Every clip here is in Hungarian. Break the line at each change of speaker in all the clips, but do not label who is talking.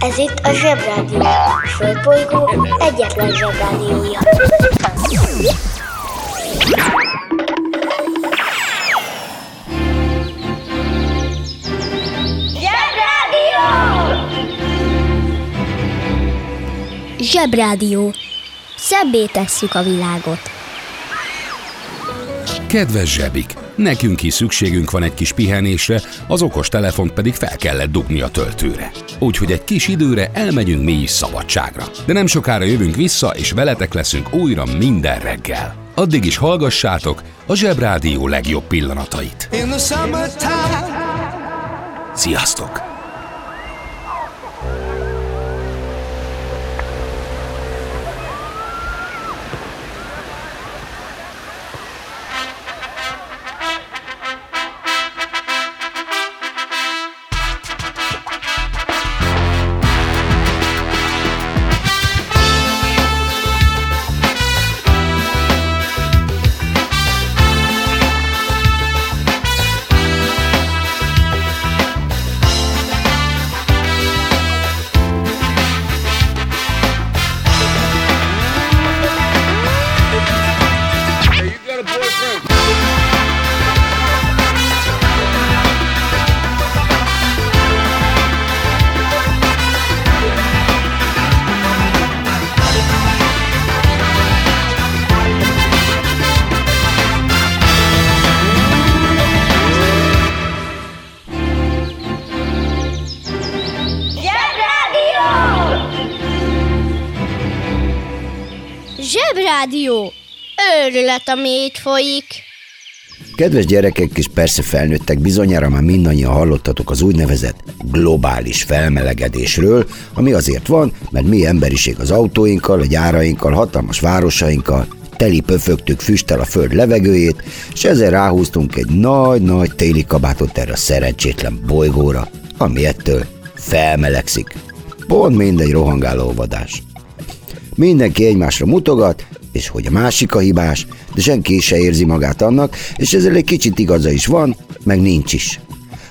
Ez itt a Zsebrádió. A Földbolygó egyetlen Zsebrádiója. Zsebrádió! Zsebrádió. Szebbé tesszük a világot.
Kedves zsebik! Nekünk is szükségünk van egy kis pihenésre, az okos telefont pedig fel kellett dugni a töltőre. Úgyhogy egy kis időre elmegyünk mi is szabadságra. De nem sokára jövünk vissza, és veletek leszünk újra minden reggel. Addig is hallgassátok a Zsebrádió legjobb pillanatait. Sziasztok!
Zsebrádió! Őrület, ami itt folyik.
Kedves gyerekek és persze felnőttek, bizonyára már mindannyian hallottatok az úgynevezett globális felmelegedésről, ami azért van, mert mi emberiség az autóinkkal, a gyárainkkal, hatalmas városainkkal, teli pöfögtük füsttel a föld levegőjét, és ezzel ráhúztunk egy nagy-nagy téli kabátot erre a szerencsétlen bolygóra, ami ettől felmelegszik. Pont mindegy rohangáló vadás. Mindenki egymásra mutogat, és hogy a másik a hibás, de senki se érzi magát annak, és ezzel egy kicsit igaza is van, meg nincs is.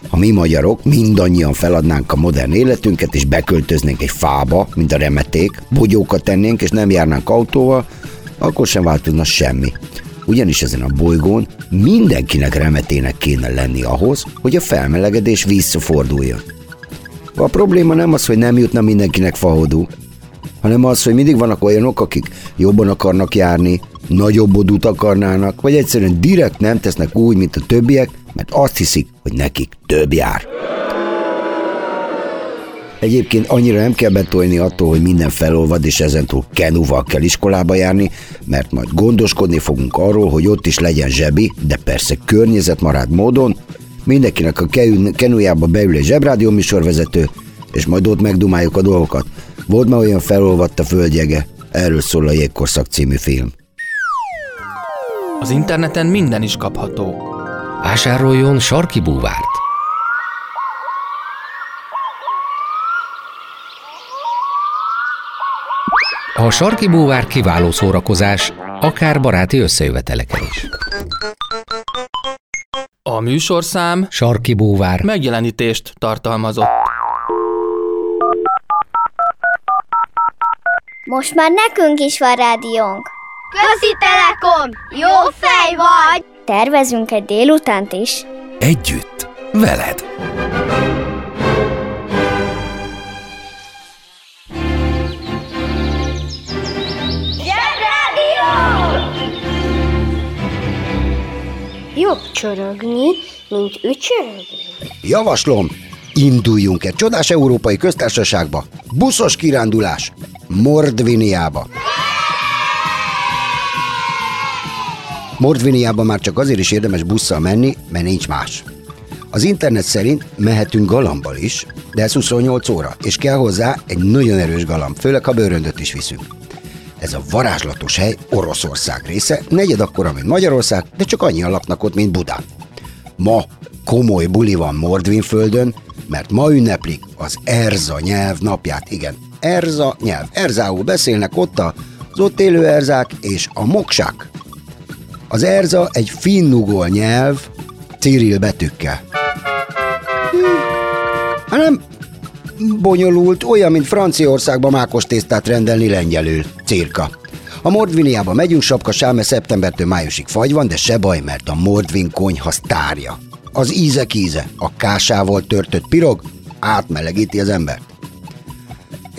Ha mi magyarok mindannyian feladnánk a modern életünket, és beköltöznénk egy fába, mint a remeték, bogyókat tennénk, és nem járnánk autóval, akkor sem változna semmi. Ugyanis ezen a bolygón mindenkinek remetének kéne lenni ahhoz, hogy a felmelegedés visszaforduljon. A probléma nem az, hogy nem jutna mindenkinek fahodú, hanem az, hogy mindig vannak olyanok, akik jobban akarnak járni, nagyobb odút akarnának, vagy egyszerűen direkt nem tesznek úgy, mint a többiek, mert azt hiszik, hogy nekik több jár. Egyébként annyira nem kell betolni attól, hogy minden felolvad, és ezentúl kenúval kell iskolába járni, mert majd gondoskodni fogunk arról, hogy ott is legyen zsebi, de persze környezetmarad módon, mindenkinek a kenújába beül egy zsebrádió műsorvezető, és majd ott megdumáljuk a dolgokat. Volt már olyan felolvadt a földjege, erről szól a Jégkorszak című film.
Az interneten minden is kapható.
Vásároljon sarki búvárt. A sarki búvár kiváló szórakozás, akár baráti összejöveteleken is.
A műsorszám
Sarki búvár.
megjelenítést tartalmazott.
Most már nekünk is van rádiónk. Közi Telekom! Jó fej vagy! Tervezünk egy délutánt is.
Együtt, veled!
Jobb csorogni, mint ücsörögni.
Javaslom, induljunk egy csodás európai köztársaságba, buszos kirándulás, Mordviniába. Mordviniába már csak azért is érdemes busszal menni, mert nincs más. Az internet szerint mehetünk galambal is, de ez 28 óra, és kell hozzá egy nagyon erős galamb, főleg ha bőröndöt is viszünk. Ez a varázslatos hely Oroszország része, negyed akkora, mint Magyarország, de csak annyian laknak ott, mint Budán. Ma komoly buli van Mordvinföldön, mert ma ünneplik az Erza nyelv napját. Igen, Erza nyelv. Erzául beszélnek ott az ott élő erzák és a moksák. Az Erza egy finnugol nyelv, Cyril betűkkel. Hanem bonyolult, olyan, mint Franciaországban mákos tésztát rendelni lengyelül. Cirka. A Mordviniába megyünk, sapka sáme szeptembertől májusig fagy van, de se baj, mert a Mordvin konyha sztárja. Az ízek íze, a kásával törtött pirog átmelegíti az embert.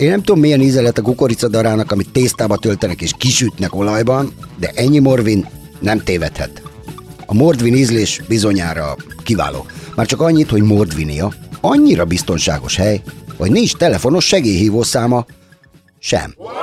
Én nem tudom, milyen íze lett a kukoricadarának, amit tésztába töltenek és kisütnek olajban, de ennyi morvin nem tévedhet. A Mordvin ízlés bizonyára kiváló. Már csak annyit, hogy Mordvinia annyira biztonságos hely, hogy nincs telefonos segélyhívószáma sem. Wow!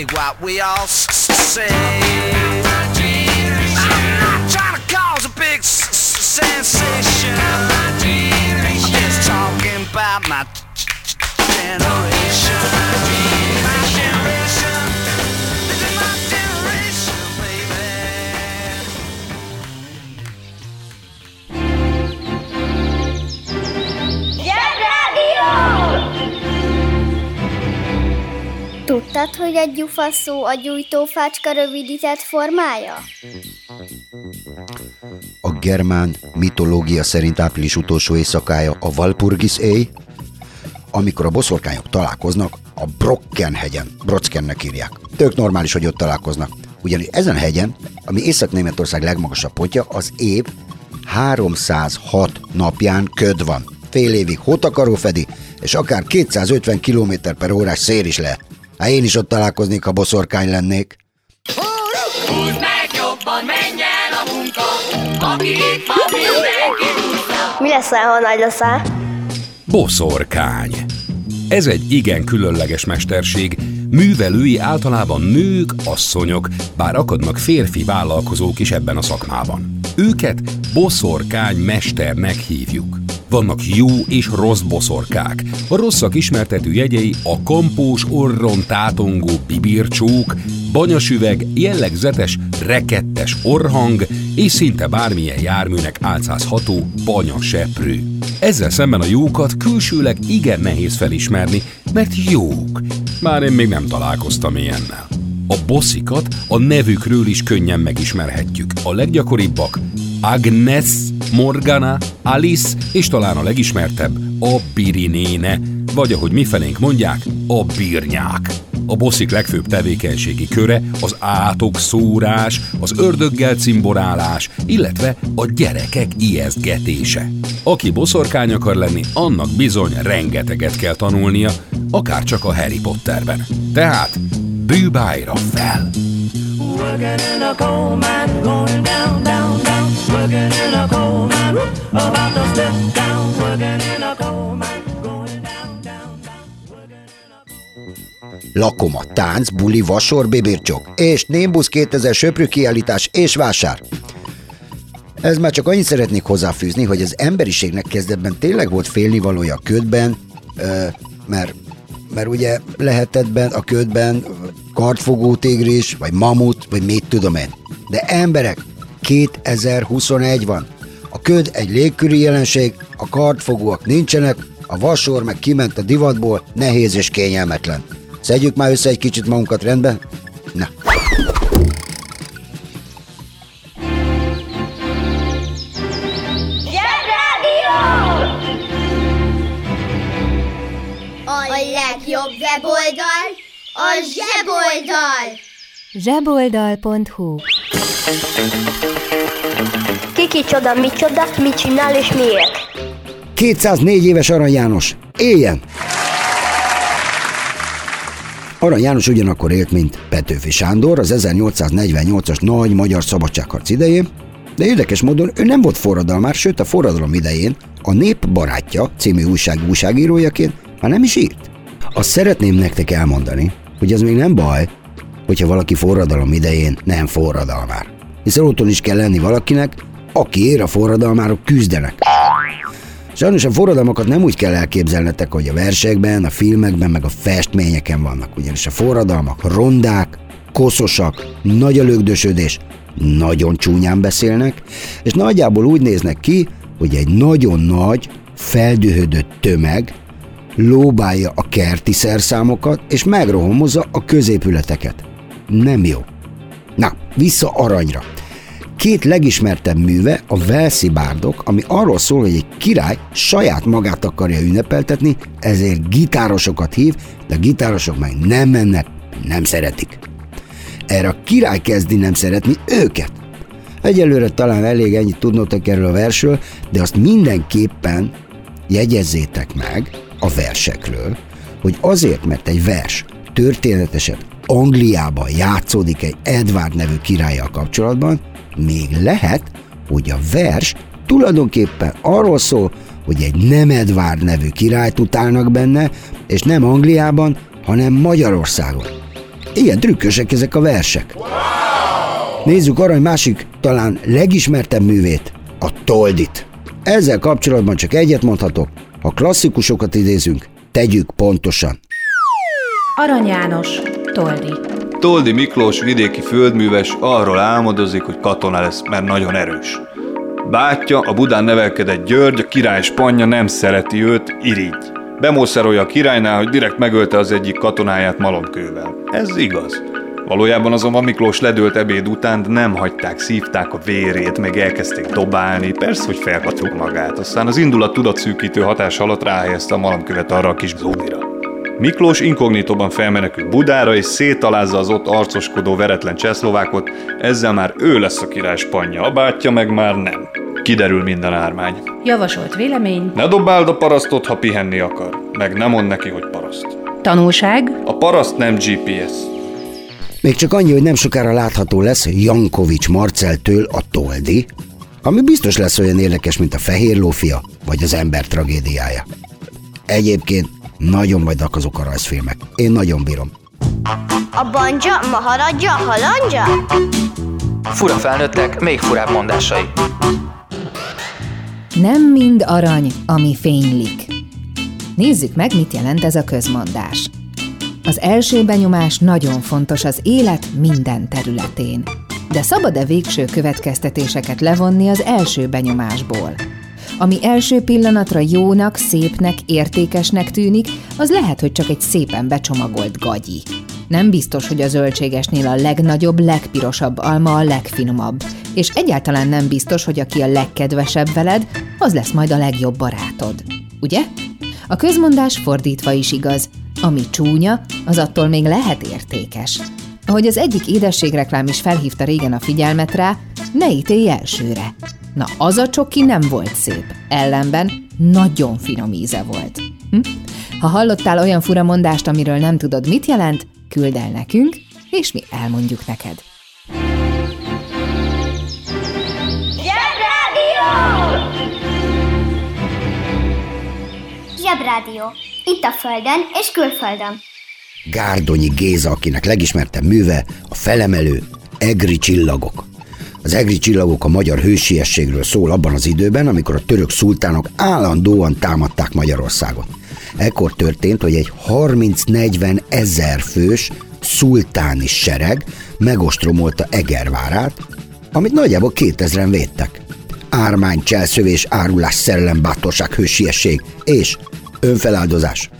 say what we all say. I'm not trying to cause a big sensation. I'm just talking about my generation.
Tudtad, hogy egy gyufaszó a gyújtófácska rövidített formája?
A germán mitológia szerint április utolsó éjszakája a Valpurgis éj, amikor a boszorkányok találkoznak a Brocken hegyen, Brockkennek írják. Tök normális, hogy ott találkoznak. Ugyanis ezen hegyen, ami Észak-Németország legmagasabb pontja, az év 306 napján köd van. Fél évig hotakaró fedi, és akár 250 km per órás szél is lehet. Hát én is ott találkoznék, ha boszorkány lennék. Húzd meg jobban, menj el a munka,
aki itt van, mindenki Mi lesz, ha nagy leszel?
Boszorkány. Ez egy igen különleges mesterség. Művelői általában nők, asszonyok, bár akadnak férfi vállalkozók is ebben a szakmában. Őket boszorkány mesternek hívjuk. Vannak jó és rossz boszorkák. A rosszak ismertető jegyei a kampós orron tátongó bibircsók, banyasüveg, jellegzetes, rekettes orhang és szinte bármilyen járműnek álcázható banyaseprő. Ezzel szemben a jókat külsőleg igen nehéz felismerni, mert jók. Már én még nem találkoztam ilyennel. A bosszikat a nevükről is könnyen megismerhetjük. A leggyakoribbak Agnes, Morgana, Alice és talán a legismertebb a Birinéne, vagy ahogy mifelénk mondják, a birnyák. A bosszik legfőbb tevékenységi köre az átok szórás, az ördöggel cimborálás, illetve a gyerekek ijesztgetése. Aki boszorkány akar lenni, annak bizony rengeteget kell tanulnia, akár csak a Harry Potterben. Tehát bűbájra fel! Working in a coal mine, going down, down, down. Working in a tánc, buli, vasor, bibircsok, és Nimbus 2000 söprű kiállítás és vásár. Ez már csak annyit szeretnék hozzáfűzni, hogy az emberiségnek kezdetben tényleg volt félnivalója a ködben, mert mert ugye lehetett bent a ködben kartfogó tigris, vagy mamut, vagy mit tudom én. De emberek, 2021 van. A köd egy légküri jelenség, a kartfogóak nincsenek, a vasor meg kiment a divatból, nehéz és kényelmetlen. Szedjük már össze egy kicsit magunkat rendbe? Na.
legjobb weboldal a zseboldal!
zseboldal.hu
Kiki csoda, mi csoda, mit csinál és miért?
204 éves Arany János. Éljen! Arany János ugyanakkor élt, mint Petőfi Sándor az 1848-as nagy magyar szabadságharc idején, de érdekes módon ő nem volt forradalmár, sőt a forradalom idején a Nép barátja című újság újságírójaként már nem is írt. Azt szeretném nektek elmondani, hogy ez még nem baj, hogyha valaki forradalom idején nem forradalmár. hiszen otthon is kell lenni valakinek, aki ér a forradalmárok küzdenek. Sajnos a forradalmakat nem úgy kell elképzelnetek, hogy a versekben, a filmekben, meg a festményeken vannak, ugyanis a forradalmak rondák, koszosak, nagy a lögdösödés, nagyon csúnyán beszélnek, és nagyjából úgy néznek ki, hogy egy nagyon nagy, feldühödött tömeg lóbálja a kerti szerszámokat, és megrohomozza a középületeket. Nem jó. Na, vissza aranyra. Két legismertebb műve a Velszi Bárdok, ami arról szól, hogy egy király saját magát akarja ünnepeltetni, ezért gitárosokat hív, de a gitárosok meg nem mennek, nem szeretik. Erre a király kezdi nem szeretni őket. Egyelőre talán elég ennyit tudnotok erről a versről, de azt mindenképpen jegyezzétek meg a versekről, hogy azért, mert egy vers történetesen Angliában játszódik egy Edward nevű királlyal kapcsolatban, még lehet, hogy a vers tulajdonképpen arról szól, hogy egy nem Edward nevű királyt utálnak benne, és nem Angliában, hanem Magyarországon. Ilyen trükkösek ezek a versek. Nézzük arany másik, talán legismertebb művét, a Toldit. Ezzel kapcsolatban csak egyet mondhatok, ha klasszikusokat idézünk, tegyük pontosan.
Arany János, Toldi.
Toldi Miklós vidéki földműves arról álmodozik, hogy katona lesz, mert nagyon erős. Bátyja, a Budán nevelkedett György, a király spanya nem szereti őt, irigy. Bemószerolja a királynál, hogy direkt megölte az egyik katonáját malomkővel. Ez igaz. Valójában azonban Miklós ledőlt ebéd után, de nem hagyták, szívták a vérét, meg elkezdték dobálni, persze, hogy felkatjuk magát. Aztán az indulat tudatszűkítő hatás alatt ráhelyezte a malomkövet arra a kis zódira. Miklós inkognitóban felmenekül Budára, és szétalázza az ott arcoskodó veretlen csehszlovákot, ezzel már ő lesz a király spanya, a bátyja meg már nem. Kiderül minden ármány.
Javasolt vélemény.
Ne dobáld a parasztot, ha pihenni akar, meg nem mond neki, hogy paraszt.
Tanulság.
A paraszt nem GPS.
Még csak annyi, hogy nem sokára látható lesz Jankovics Marceltől a Toldi, ami biztos lesz olyan érdekes, mint a Fehér Lófia, vagy az ember tragédiája. Egyébként nagyon majd azok a rajzfilmek. Én nagyon bírom.
A banja, maharadja, halandja?
Fura felnőttek, még furább mondásai.
Nem mind arany, ami fénylik. Nézzük meg, mit jelent ez a közmondás. Az első benyomás nagyon fontos az élet minden területén. De szabad-e végső következtetéseket levonni az első benyomásból? Ami első pillanatra jónak, szépnek, értékesnek tűnik, az lehet, hogy csak egy szépen becsomagolt gagyi. Nem biztos, hogy a zöldségesnél a legnagyobb, legpirosabb alma a legfinomabb, és egyáltalán nem biztos, hogy aki a legkedvesebb veled, az lesz majd a legjobb barátod. Ugye? A közmondás fordítva is igaz. Ami csúnya, az attól még lehet értékes. Ahogy az egyik édességreklám is felhívta régen a figyelmet rá, ne ítélj elsőre. Na, az a csoki nem volt szép, ellenben nagyon finom íze volt. Hm? Ha hallottál olyan fura mondást, amiről nem tudod, mit jelent, küld el nekünk, és mi elmondjuk neked.
Zsebrádió! Zsebrádió. Itt a Földön és külföldön.
Gárdonyi Géza, akinek legismertebb műve a felemelő Egri csillagok. Az egri csillagok a magyar hősiességről szól abban az időben, amikor a török szultánok állandóan támadták Magyarországot. Ekkor történt, hogy egy 30-40 ezer fős szultáni sereg megostromolta Egervárát, amit nagyjából 2000-en védtek. Ármány, cselszövés, árulás, szerelem, bátorság, hősiesség és önfeláldozás.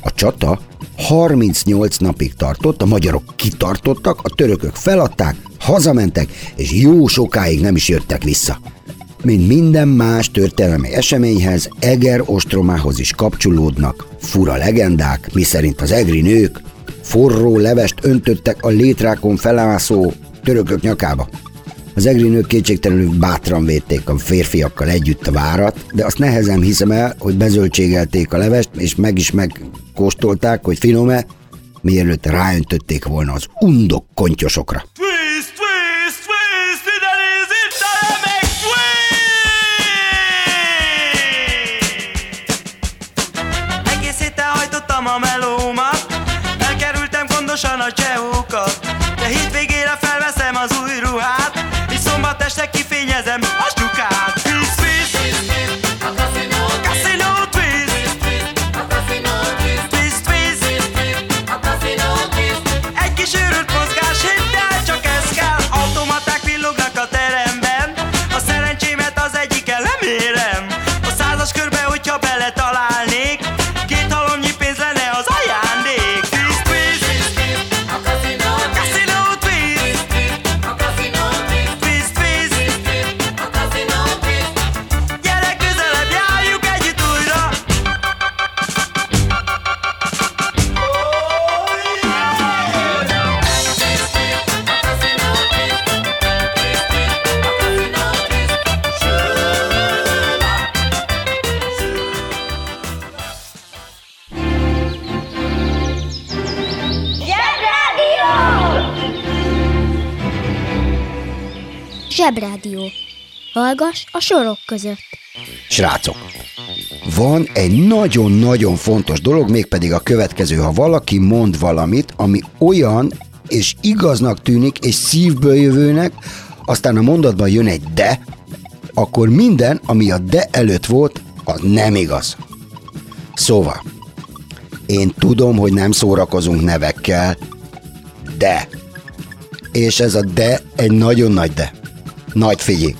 A csata 38 napig tartott, a magyarok kitartottak, a törökök feladták, hazamentek, és jó sokáig nem is jöttek vissza. Mint minden más történelmi eseményhez, Eger ostromához is kapcsolódnak fura legendák, miszerint az egri nők forró levest öntöttek a létrákon felászó törökök nyakába. Az egri nők kétségtelenül bátran védték a férfiakkal együtt a várat, de azt nehezen hiszem el, hogy bezöldségelték a levest, és meg is megkóstolták, hogy finom-e, mielőtt ráöntötték volna az undok kontyosokra.
Twist, twist, twist, ide néz, itt twist! Egész héten a melómat, elkerültem gondosan a csehókat, de hétvégére felveszem az új ruhát, és Szombat este kifényezem
Zsebrádió. Hallgass a sorok között.
Srácok, van egy nagyon-nagyon fontos dolog, mégpedig a következő. Ha valaki mond valamit, ami olyan és igaznak tűnik, és szívből jövőnek, aztán a mondatban jön egy de, akkor minden, ami a de előtt volt, az nem igaz. Szóval, én tudom, hogy nem szórakozunk nevekkel, de. És ez a de egy nagyon nagy de. Nagy figyelj.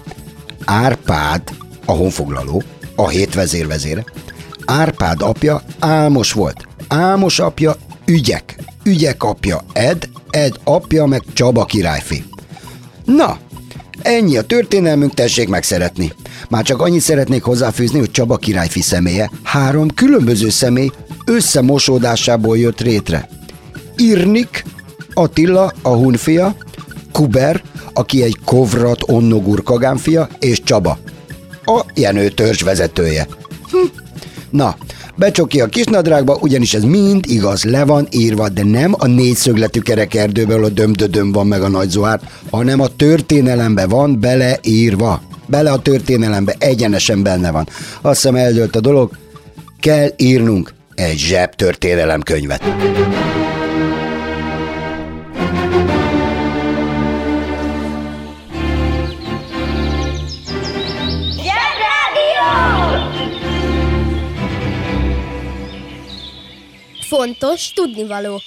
Árpád, a honfoglaló, a hét vezérvezére, Árpád apja álmos volt. Álmos apja ügyek. Ügyek apja Ed, Ed apja meg Csaba királyfi. Na, ennyi a történelmünk, tessék megszeretni. Már csak annyit szeretnék hozzáfűzni, hogy Csaba királyfi személye három különböző személy összemosódásából jött rétre. Irnik, Attila, a hunfia, Kuber, aki egy kovrat onnogur kagánfia, és Csaba, a Jenő törzs vezetője. Hm. Na, becsoki a kisnadrágba, ugyanis ez mind igaz, le van írva, de nem a négyszögletű kerekerdőből a dömdödöm van meg a nagy zohár, hanem a történelembe van beleírva. Bele a történelembe, egyenesen benne van. Azt hiszem eldőlt a dolog, kell írnunk egy zseb történelemkönyvet.
Fontos tudnivaló.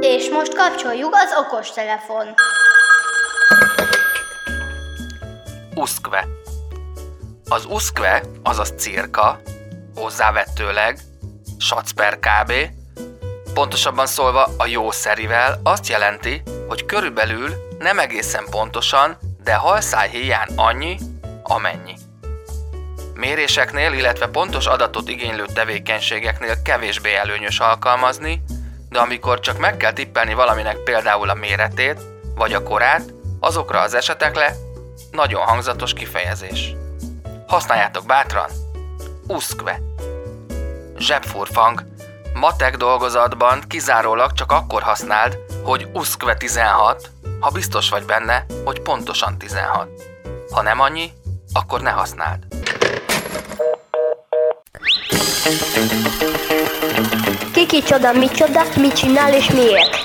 És most kapcsoljuk az okostelefon.
Uszkve. Az uszkve, azaz cirka, hozzávetőleg, sac per kb. Pontosabban szólva a jószerivel azt jelenti, hogy körülbelül nem egészen pontosan, de halszáj híján annyi, amennyi. Méréseknél, illetve pontos adatot igénylő tevékenységeknél kevésbé előnyös alkalmazni, de amikor csak meg kell tippelni valaminek például a méretét, vagy a korát, azokra az esetekre nagyon hangzatos kifejezés. Használjátok bátran! Uszkve. Zsebfurfang. Matek dolgozatban kizárólag csak akkor használd, hogy uszkve 16, ha biztos vagy benne, hogy pontosan 16. Ha nem annyi, akkor ne használd.
Ki kicsoda, micsoda, mit csinál és miért?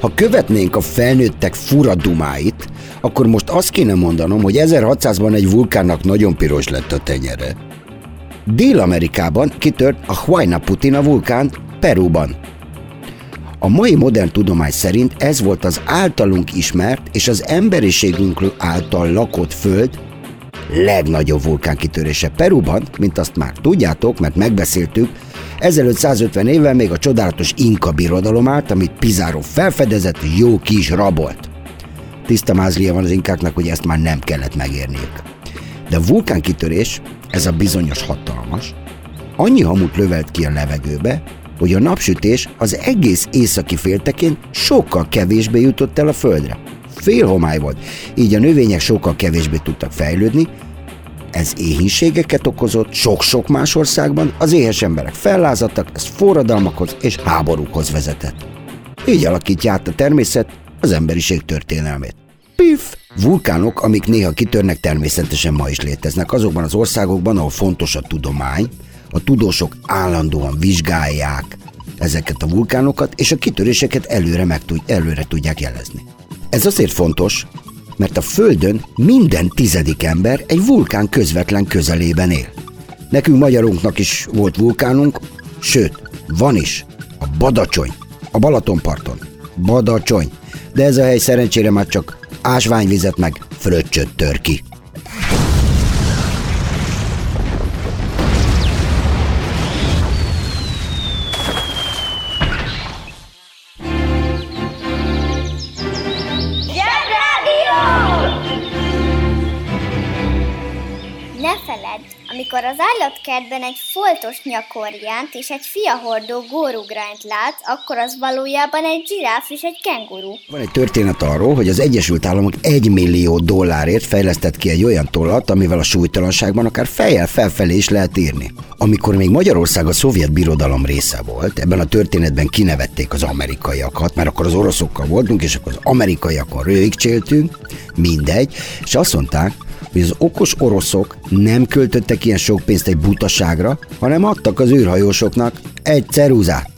Ha követnénk a felnőttek fura dumáit, akkor most azt kéne mondanom, hogy 1600-ban egy vulkánnak nagyon piros lett a tenyere. Dél-Amerikában kitört a Huayna Putina vulkán Perúban. A mai modern tudomány szerint ez volt az általunk ismert és az emberiségünk által lakott föld legnagyobb vulkánkitörése Perúban, mint azt már tudjátok, mert megbeszéltük, 1550 évvel még a csodálatos Inka birodalom állt, amit Pizarro felfedezett, jó ki is rabolt. Tiszta mázlia van az inkáknak, hogy ezt már nem kellett megérniük. De a vulkánkitörés, ez a bizonyos hatalmas, annyi hamut lövelt ki a levegőbe, hogy a napsütés az egész északi féltekén sokkal kevésbé jutott el a földre. Fél homály volt, így a növények sokkal kevésbé tudtak fejlődni, ez éhínségeket okozott sok-sok más országban, az éhes emberek fellázadtak, ez forradalmakhoz és háborúkhoz vezetett. Így alakítja át a természet az emberiség történelmét. Pif! Vulkánok, amik néha kitörnek, természetesen ma is léteznek azokban az országokban, ahol fontos a tudomány, a tudósok állandóan vizsgálják ezeket a vulkánokat, és a kitöréseket előre, meg tud, előre tudják jelezni. Ez azért fontos, mert a Földön minden tizedik ember egy vulkán közvetlen közelében él. Nekünk magyarunknak is volt vulkánunk, sőt, van is, a Badacsony, a Balatonparton. Badacsony. De ez a hely szerencsére már csak ásványvizet meg fröccsöt tör ki.
Állatkertben egy foltos nyakorjánt és egy fiahordó górugrányt látsz, akkor az valójában egy zsiráf és egy kenguru.
Van egy történet arról, hogy az Egyesült Államok 1 millió dollárért fejlesztett ki egy olyan tollat, amivel a súlytalanságban akár fejjel felfelé is lehet írni. Amikor még Magyarország a szovjet birodalom része volt, ebben a történetben kinevették az amerikaiakat, mert akkor az oroszokkal voltunk, és akkor az amerikaiakon röhigcséltünk, mindegy, és azt mondták, hogy az okos oroszok nem költöttek ilyen sok pénzt egy butaságra, hanem adtak az űrhajósoknak egy ceruzát.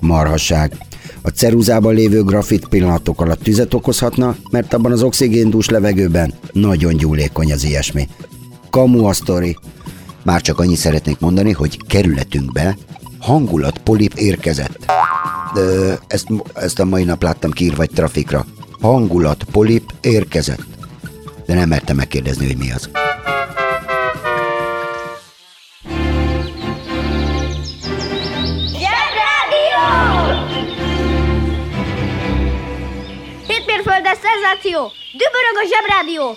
Marhasság. A ceruzában lévő grafit pillanatok alatt tüzet okozhatna, mert abban az oxigéndús levegőben nagyon gyúlékony az ilyesmi. Kamu a sztori. Már csak annyit szeretnék mondani, hogy kerületünkbe hangulatpolip érkezett. De ezt, ezt a mai nap láttam kiírva egy trafikra. Hangulatpolip érkezett. De nem mertem megkérdezni, hogy mi az.
Hétmérföldes szenzáció! Dübörög a zsebrádió!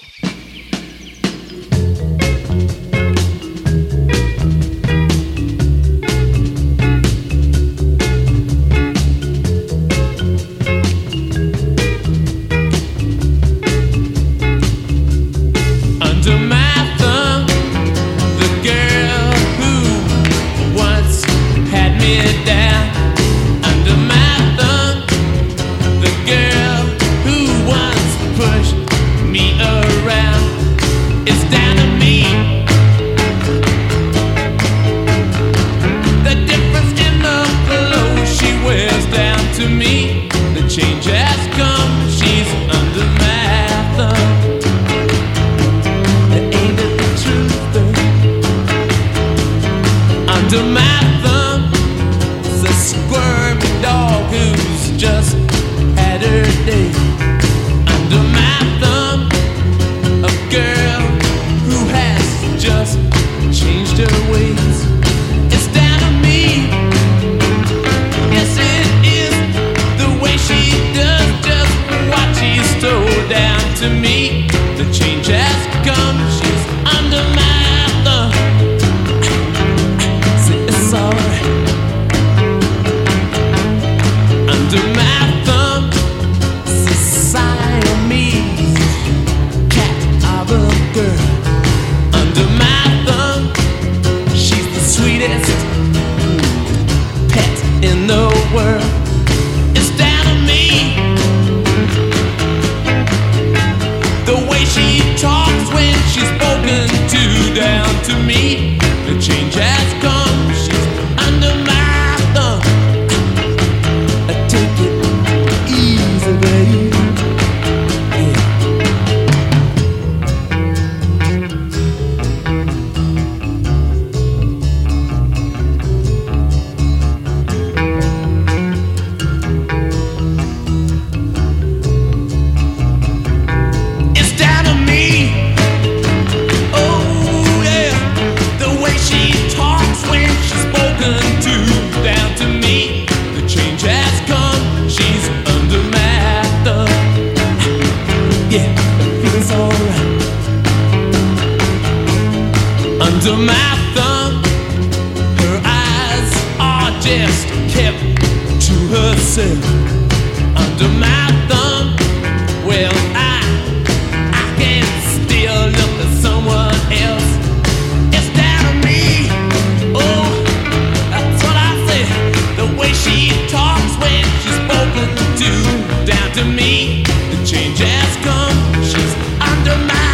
down to me. The change has come. She's under my